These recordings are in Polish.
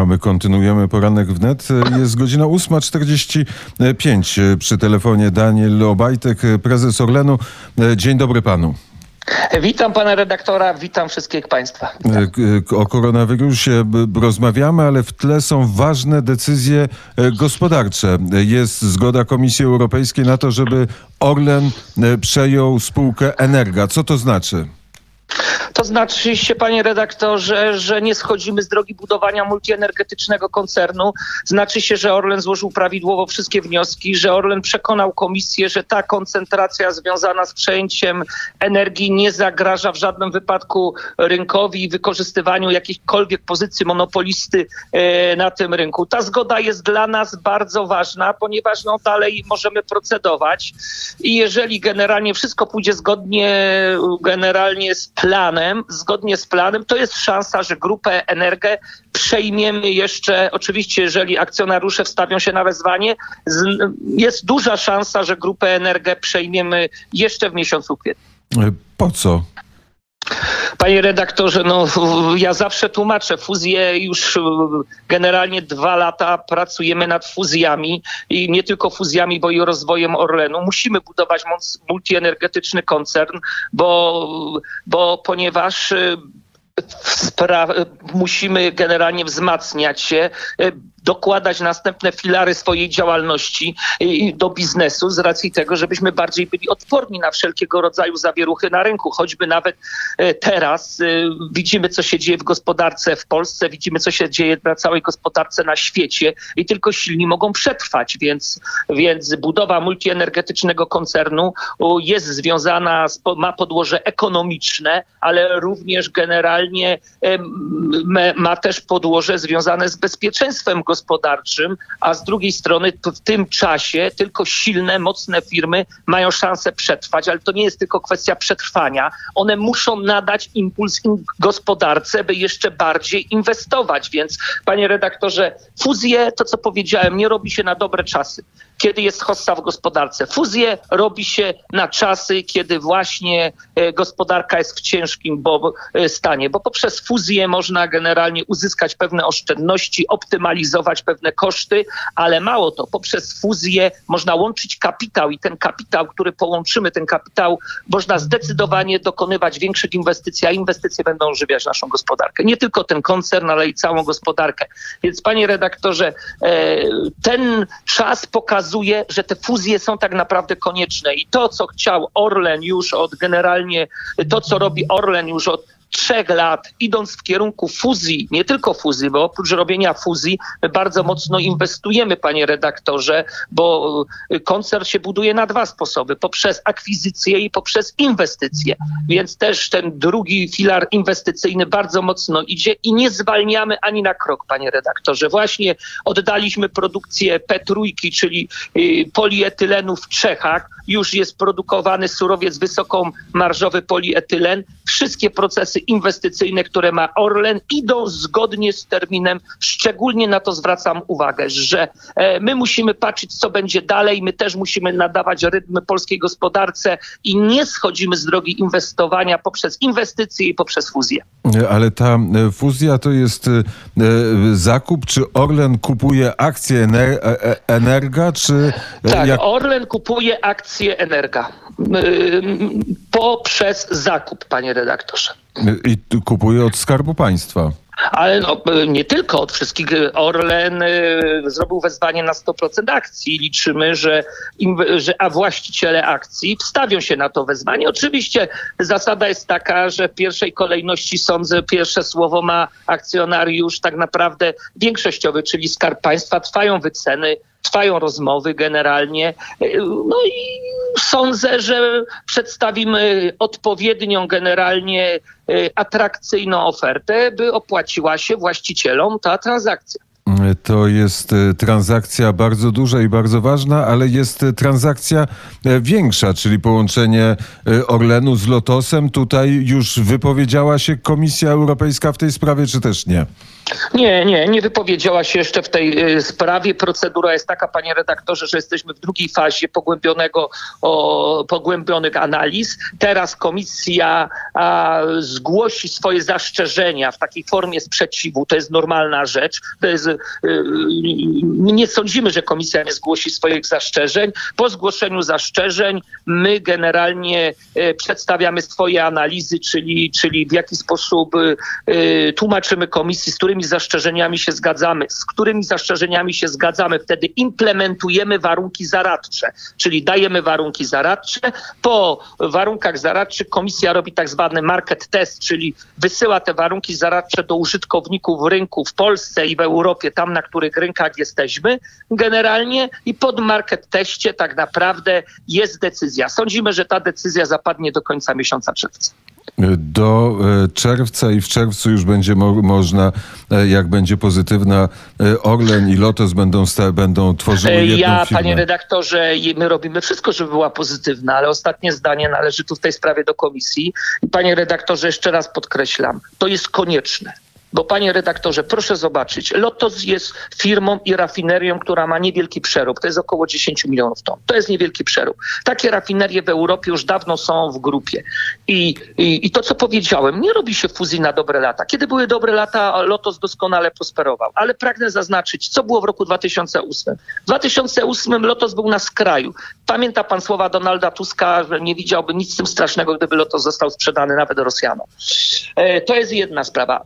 A my kontynuujemy poranek wnet. Jest godzina 8.45 przy telefonie Daniel Obajtek, prezes Orlenu. Dzień dobry panu. Witam pana redaktora, witam wszystkich państwa. Witam. O koronawirusie rozmawiamy, ale w tle są ważne decyzje gospodarcze. Jest zgoda Komisji Europejskiej na to, żeby Orlen przejął spółkę Energa. Co to znaczy? To znaczy się, panie redaktorze, że nie schodzimy z drogi budowania multienergetycznego koncernu. Znaczy się, że Orlen złożył prawidłowo wszystkie wnioski, że Orlen przekonał komisję, że ta koncentracja związana z przejęciem energii nie zagraża w żadnym wypadku rynkowi i wykorzystywaniu jakiejkolwiek pozycji monopolisty e, na tym rynku. Ta zgoda jest dla nas bardzo ważna, ponieważ no, dalej możemy procedować i jeżeli generalnie wszystko pójdzie zgodnie generalnie z planem, zgodnie z planem, to jest szansa, że grupę Energę przejmiemy jeszcze, oczywiście jeżeli akcjonariusze wstawią się na wezwanie, jest duża szansa, że grupę Energę przejmiemy jeszcze w miesiącu kwietnia. Po co? Panie redaktorze, no ja zawsze tłumaczę fuzję już generalnie dwa lata pracujemy nad fuzjami i nie tylko fuzjami, bo i rozwojem Orlenu. Musimy budować multienergetyczny koncern, bo, bo ponieważ musimy generalnie wzmacniać się dokładać następne filary swojej działalności do biznesu z racji tego, żebyśmy bardziej byli odporni na wszelkiego rodzaju zawieruchy na rynku. Choćby nawet e, teraz e, widzimy, co się dzieje w gospodarce w Polsce, widzimy, co się dzieje na całej gospodarce na świecie i tylko silni mogą przetrwać, więc, więc budowa multienergetycznego koncernu jest związana, z, ma podłoże ekonomiczne, ale również generalnie ma też podłoże związane z bezpieczeństwem gospodarczym gospodarczym, a z drugiej strony w tym czasie tylko silne, mocne firmy mają szansę przetrwać, ale to nie jest tylko kwestia przetrwania. One muszą nadać impuls gospodarce, by jeszcze bardziej inwestować. Więc, panie redaktorze, fuzje, to co powiedziałem, nie robi się na dobre czasy kiedy jest hossa w gospodarce. Fuzję robi się na czasy, kiedy właśnie e, gospodarka jest w ciężkim e, stanie, bo poprzez fuzję można generalnie uzyskać pewne oszczędności, optymalizować pewne koszty, ale mało to, poprzez fuzję można łączyć kapitał i ten kapitał, który połączymy, ten kapitał można zdecydowanie dokonywać większych inwestycji, a inwestycje będą ożywiać naszą gospodarkę. Nie tylko ten koncern, ale i całą gospodarkę. Więc panie redaktorze, e, ten czas pokazuje, pokazuje, że te fuzje są tak naprawdę konieczne. I to, co chciał Orlen już od generalnie, to, co robi Orlen już od trzech lat, idąc w kierunku fuzji, nie tylko fuzji, bo oprócz robienia fuzji my bardzo mocno inwestujemy, panie redaktorze, bo y, koncert się buduje na dwa sposoby, poprzez akwizycję i poprzez inwestycje. Więc też ten drugi filar inwestycyjny bardzo mocno idzie i nie zwalniamy ani na krok, panie redaktorze. Właśnie oddaliśmy produkcję P3, czyli y, polietylenu w Czechach, już jest produkowany surowiec wysoką marżowy polietylen. Wszystkie procesy inwestycyjne, które ma Orlen, idą zgodnie z terminem. Szczególnie na to zwracam uwagę, że e, my musimy patrzeć, co będzie dalej. My też musimy nadawać rytmy polskiej gospodarce i nie schodzimy z drogi inwestowania poprzez inwestycje i poprzez fuzję. Ale ta e, fuzja to jest e, zakup, czy Orlen kupuje akcje Energa, czy... Tak, jak... Orlen kupuje akcje Energa poprzez zakup, panie redaktorze. I kupuje od Skarbu Państwa. Ale no, nie tylko od wszystkich. Orlen y, zrobił wezwanie na 100% akcji. Liczymy, że, im, że a właściciele akcji wstawią się na to wezwanie. Oczywiście zasada jest taka, że w pierwszej kolejności sądzę, pierwsze słowo ma akcjonariusz tak naprawdę większościowy, czyli Skarb Państwa. Trwają wyceny, trwają rozmowy generalnie. No i sądzę, że przedstawimy odpowiednią generalnie y, atrakcyjną ofertę, by opłaciła się właścicielom ta transakcja. To jest e, transakcja bardzo duża i bardzo ważna, ale jest e, transakcja e, większa, czyli połączenie Orlenu z Lotosem. Tutaj już wypowiedziała się Komisja Europejska w tej sprawie, czy też nie? Nie, nie, nie wypowiedziała się jeszcze w tej sprawie. Procedura jest taka, panie redaktorze, że jesteśmy w drugiej fazie pogłębionego, o, pogłębionych analiz. Teraz komisja a, zgłosi swoje zastrzeżenia w takiej formie sprzeciwu. To jest normalna rzecz. To jest, nie sądzimy, że komisja nie zgłosi swoich zastrzeżeń. Po zgłoszeniu zastrzeżeń my generalnie y, przedstawiamy swoje analizy, czyli, czyli w jaki sposób y, y, tłumaczymy komisji, z którymi zastrzeżeniami się zgadzamy, z którymi zastrzeżeniami się zgadzamy, wtedy implementujemy warunki zaradcze, czyli dajemy warunki zaradcze. Po warunkach zaradczych komisja robi tak zwany market test, czyli wysyła te warunki zaradcze do użytkowników rynku w Polsce i w Europie, tam na których rynkach jesteśmy generalnie i pod market teście tak naprawdę jest decyzja. Sądzimy, że ta decyzja zapadnie do końca miesiąca czerwca. Do e, czerwca i w czerwcu już będzie mo można, e, jak będzie pozytywna, e, Orlen i Lotos będą, będą tworzyły jedną Ja, firmę. panie redaktorze, my robimy wszystko, żeby była pozytywna, ale ostatnie zdanie należy tu w tej sprawie do komisji. Panie redaktorze, jeszcze raz podkreślam, to jest konieczne. Bo panie redaktorze, proszę zobaczyć, Lotos jest firmą i rafinerią, która ma niewielki przerób. To jest około 10 milionów ton. To jest niewielki przerób. Takie rafinerie w Europie już dawno są w grupie. I, i, I to, co powiedziałem, nie robi się fuzji na dobre lata. Kiedy były dobre lata, Lotos doskonale prosperował. Ale pragnę zaznaczyć, co było w roku 2008. W 2008 Lotos był na skraju. Pamięta pan słowa Donalda Tuska, że nie widziałby nic z tym strasznego, gdyby Lotos został sprzedany nawet Rosjanom. E, To jest jedna sprawa.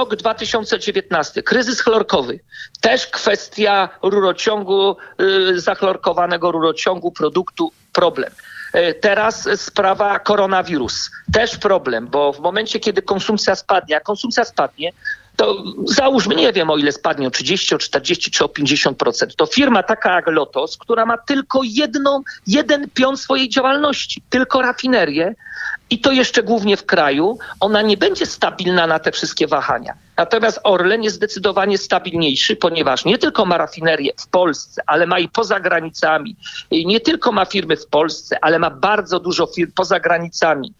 Rok 2019, kryzys chlorkowy. Też kwestia rurociągu, y, zachlorkowanego rurociągu, produktu, problem. E, Teraz sprawa koronawirus. Też problem, bo w momencie, kiedy konsumpcja spadnie, a konsumpcja spadnie, to załóżmy, nie wiem o ile spadnie, o 30, o 40 czy o 50%. To firma taka jak Lotos, która ma tylko jedną, jeden pion swojej działalności, tylko rafinerię i to jeszcze głównie w kraju, ona nie będzie stabilna na te wszystkie wahania. Natomiast Orlen jest zdecydowanie stabilniejszy, ponieważ nie tylko ma rafinerię w Polsce, ale ma i poza granicami. Nie tylko ma firmy w Polsce, ale ma bardzo dużo firm poza granicami.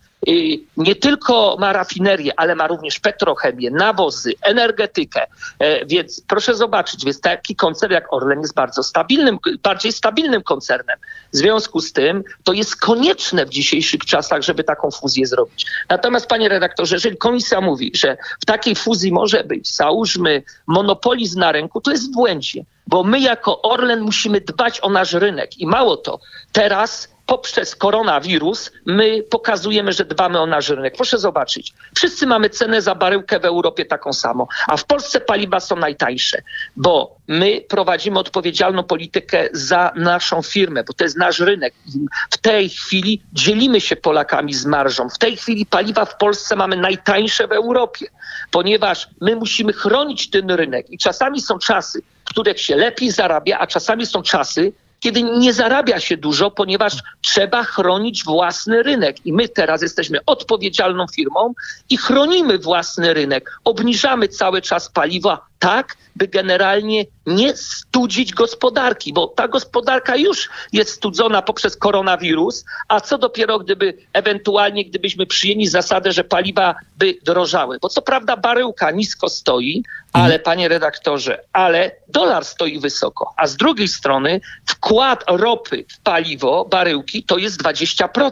Nie tylko ma rafinerię, ale ma również petrochemię, nawozy, energetykę. E, Więc proszę zobaczyć, więc taki koncern jak Orlen jest bardzo stabilnym, bardziej stabilnym koncernem. W związku z tym to jest konieczne w dzisiejszych czasach, żeby taką fuzję zrobić. Natomiast panie redaktorze, jeżeli komisja mówi, że w takiej fuzji może być, załóżmy, monopolizm na rynku, to jest w błędzie, bo my jako Orlen musimy dbać o nasz rynek i mało to, teraz poprzez koronawirus my pokazujemy, że dbamy o nasz rynek. Proszę zobaczyć, wszyscy mamy cenę za baryłkę w Europie taką samą, a w Polsce paliwa są najtańsze, bo my prowadzimy odpowiedzialną politykę za naszą firmę, bo to jest nasz rynek. W tej chwili dzielimy się Polakami z marżą. W tej chwili paliwa w Polsce mamy najtańsze w Europie, ponieważ my musimy chronić ten rynek i czasami są czasy, w których się lepiej zarabia, a czasami są czasy, kiedy nie zarabia się dużo, ponieważ trzeba chronić własny rynek. I my teraz jesteśmy odpowiedzialną firmą i chronimy własny rynek. Obniżamy cały czas paliwa tak, by generalnie nie studzić gospodarki, bo ta gospodarka już jest studzona poprzez koronawirus, a co dopiero gdyby ewentualnie, gdybyśmy przyjęli zasadę, że paliwa by drożały. Bo co prawda baryłka nisko stoi, ale panie redaktorze, ale dolar stoi wysoko, a z drugiej strony wkład ropy w paliwo, baryłki, to jest 20%.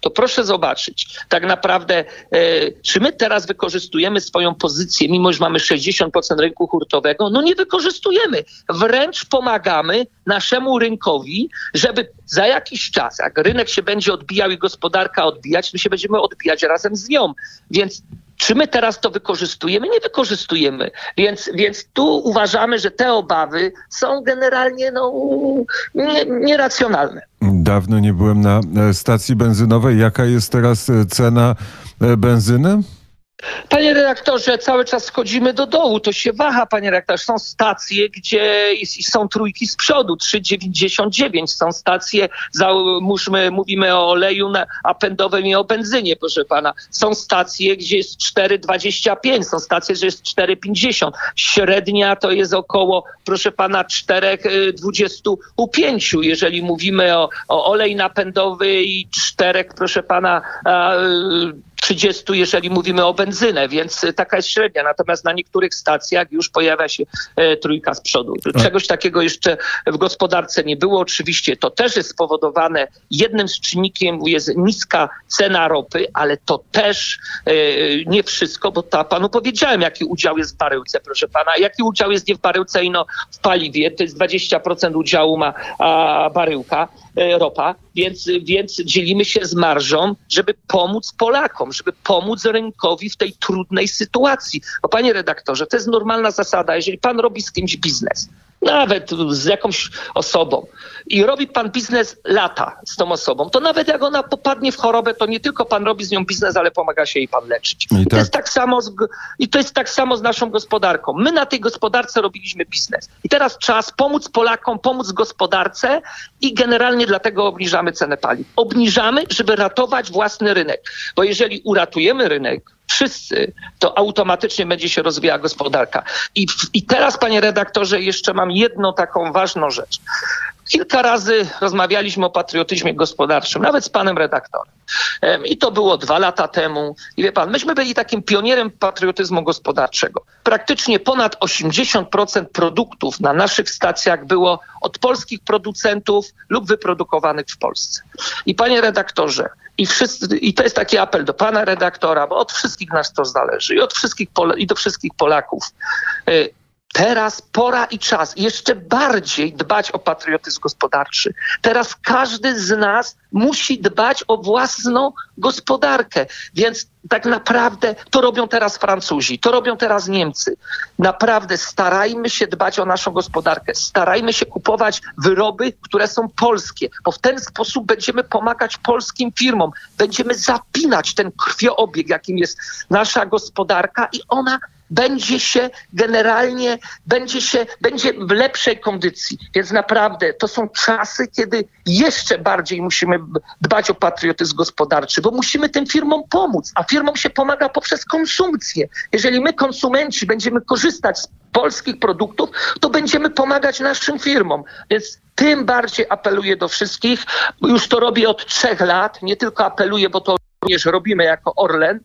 To proszę zobaczyć, tak naprawdę, e, czy my teraz wykorzystujemy swoją pozycję, mimo że mamy 60% rynku hurtowego? No nie wykorzystujemy. Wręcz pomagamy naszemu rynkowi, żeby za jakiś czas, jak rynek się będzie odbijał i gospodarka odbijać, my się będziemy odbijać razem z nią. Więc czy my teraz to wykorzystujemy? Nie wykorzystujemy. Więc, więc tu uważamy, że te obawy są generalnie no, nie, nieracjonalne. Dawno nie byłem na e, stacji benzynowej. Jaka jest teraz e, cena e, benzyny? Panie redaktorze, cały czas schodzimy do dołu, to się waha, panie redaktorze. Są stacje, gdzie jest- są trójki z przodu, 3,99. Są stacje, załóżmy, mówimy o oleju na- napędowym i o benzynie, proszę pana. Są stacje, gdzie jest 4,25, są stacje, że jest 4,50. Średnia to jest około, proszę pana, 4,25. Jeżeli mówimy o, o olej napędowy i 4, proszę pana, a, 30, jeżeli mówimy o benzynę, więc y, taka jest średnia. Natomiast na niektórych stacjach już pojawia się e, trójka z przodu. Czegoś takiego jeszcze w gospodarce nie było. Oczywiście to też jest spowodowane jednym z czynnikiem jest niska cena ropy, ale to też e, nie wszystko, bo ta panu powiedziałem, jaki udział jest w baryłce, proszę pana. Jaki udział jest nie w baryłce, ino w paliwie. To jest 20% udziału ma a, baryłka, e, ropa, więc, więc dzielimy się z marżą, żeby pomóc Polakom, żeby pomóc rynkowi w tej trudnej sytuacji. Bo panie redaktorze, to jest normalna zasada. Jeżeli pan robi z kimś biznes, nawet z jakąś osobą i robi pan biznes lata z tą osobą, to nawet jak ona popadnie w chorobę, to nie tylko pan robi z nią biznes, ale pomaga się jej pan leczyć. I I, to tak- jest tak samo z, I to jest tak samo z naszą gospodarką. My na tej gospodarce robiliśmy biznes. I teraz czas pomóc Polakom, pomóc gospodarce i generalnie dlatego obniżamy cenę paliw. Obniżamy, żeby ratować własny rynek. Bo jeżeli uratujemy rynek, wszyscy, to automatycznie będzie się rozwijała gospodarka. I, I teraz, panie redaktorze, jeszcze mam jedną taką ważną rzecz. Kilka razy rozmawialiśmy o patriotyzmie gospodarczym, nawet z panem redaktorem. Em, I to było dwa lata temu. I wie pan, myśmy byli takim pionierem patriotyzmu gospodarczego. Praktycznie ponad 80% produktów na naszych stacjach było od polskich producentów lub wyprodukowanych w Polsce. I panie redaktorze, i, wszyscy, i to jest taki apel do pana redaktora, bo od wszystkich nas to zależy i od wszystkich i do wszystkich Polaków. Teraz pora i czas jeszcze bardziej dbać o patriotyzm gospodarczy. Teraz każdy z nas musi dbać o własną gospodarkę. Więc tak naprawdę to robią teraz Francuzi, to robią teraz Niemcy. Naprawdę starajmy się dbać o naszą gospodarkę. Starajmy się kupować wyroby, które są polskie, bo w ten sposób będziemy pomagać polskim firmom. Będziemy zapinać ten krwioobieg, jakim jest nasza gospodarka i ona będzie się generalnie, będzie się, będzie w lepszej kondycji. Więc naprawdę to są czasy, kiedy jeszcze bardziej musimy dbać o patriotyzm gospodarczy, bo musimy tym firmom pomóc, a firmom się pomaga poprzez konsumpcję. Jeżeli my, konsumenci, będziemy korzystać z polskich produktów, to będziemy pomagać naszym firmom. Więc tym bardziej apeluję do wszystkich. Już to robię od trzech lat. Nie tylko apeluję, bo to również robimy jako Orlen,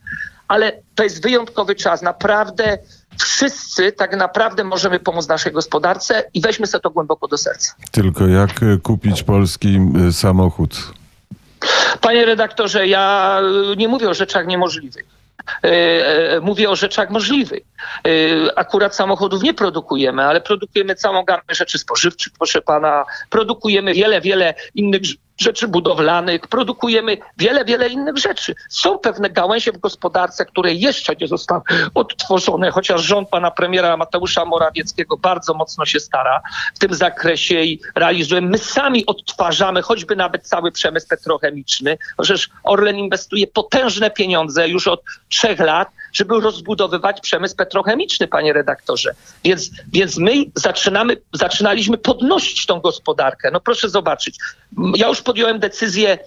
ale to jest wyjątkowy czas. Naprawdę wszyscy tak naprawdę możemy pomóc naszej gospodarce i weźmy sobie to głęboko do serca. Tylko jak e, kupić polski e, samochód? Panie redaktorze, ja y, nie mówię o rzeczach niemożliwych. E, e, Mówię o rzeczach możliwych. E, Akurat samochodów nie produkujemy, ale produkujemy całą gamę rzeczy spożywczych, proszę pana. Produkujemy wiele, wiele innych rz- rzeczy budowlanych, produkujemy wiele, wiele innych rzeczy. Są pewne gałęzie w gospodarce, które jeszcze nie zostały odtworzone, chociaż rząd pana premiera Mateusza Morawieckiego bardzo mocno się stara w tym zakresie i realizuje. My sami odtwarzamy choćby nawet cały przemysł petrochemiczny. Przecież Orlen inwestuje potężne pieniądze już od trzech lat, żeby rozbudowywać przemysł petrochemiczny, panie redaktorze. Więc, więc my zaczynamy, zaczynaliśmy podnosić tą gospodarkę. No proszę zobaczyć. Ja już podjąłem decyzję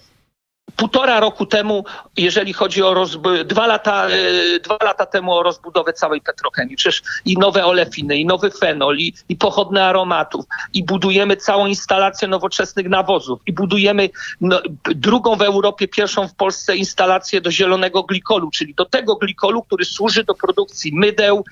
półtora roku temu, jeżeli chodzi o rozb- dwa lata, e, dwa lata temu o rozbudowę całej petrochemii. Przecież i nowe olefiny, i nowy fenol, i, i pochodne aromatów, i budujemy całą instalację nowoczesnych nawozów, i budujemy no, drugą w Europie, pierwszą w Polsce instalację do zielonego glikolu, czyli do tego glikolu, który służy do produkcji mydeł,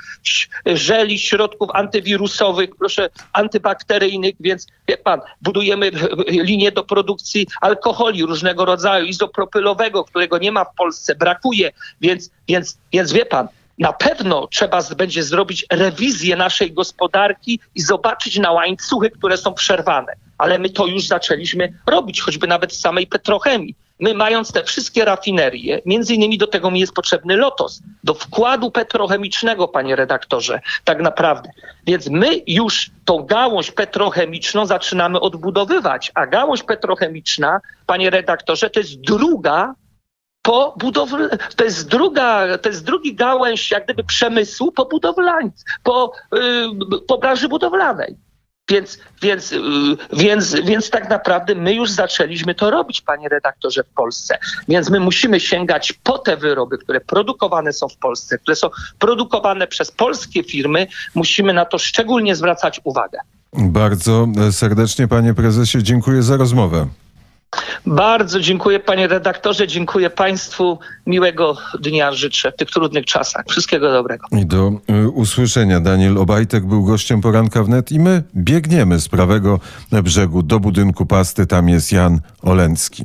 żeli, środków antywirusowych, proszę, antybakteryjnych, więc wie pan, budujemy e, e, linię do produkcji alkoholi różnego rodzaju, izopropylowego, którego nie ma w Polsce, brakuje, więc, więc, więc wie pan, na pewno trzeba będzie zrobić rewizję naszej gospodarki i zobaczyć na łańcuchy, które są przerwane. Ale my to już zaczęliśmy robić, choćby nawet z samej petrochemii. My mając te wszystkie rafinerie, między innymi do tego mi jest potrzebny lotos, do wkładu petrochemicznego, panie redaktorze, tak naprawdę. Więc my już tą gałąź petrochemiczną zaczynamy odbudowywać, a gałąź petrochemiczna, panie redaktorze, to jest druga po budowle, to jest druga, to jest drugi gałęź jak gdyby przemysłu po budowlań, po, y, po branży budowlanej. Więc, więc, y, więc, więc tak naprawdę my już zaczęliśmy to robić, panie redaktorze, w Polsce. Więc my musimy sięgać po te wyroby, które produkowane są w Polsce, które są produkowane przez polskie firmy. Musimy na to szczególnie zwracać uwagę. Bardzo serdecznie, panie prezesie, dziękuję za rozmowę. Bardzo dziękuję panie redaktorze, dziękuję państwu. Miłego dnia życzę w tych trudnych czasach. Wszystkiego dobrego. I do y, usłyszenia. Daniel Obajtek był gościem poranka wnet i my biegniemy z prawego brzegu do budynku pasty. Tam jest Jan Olencki.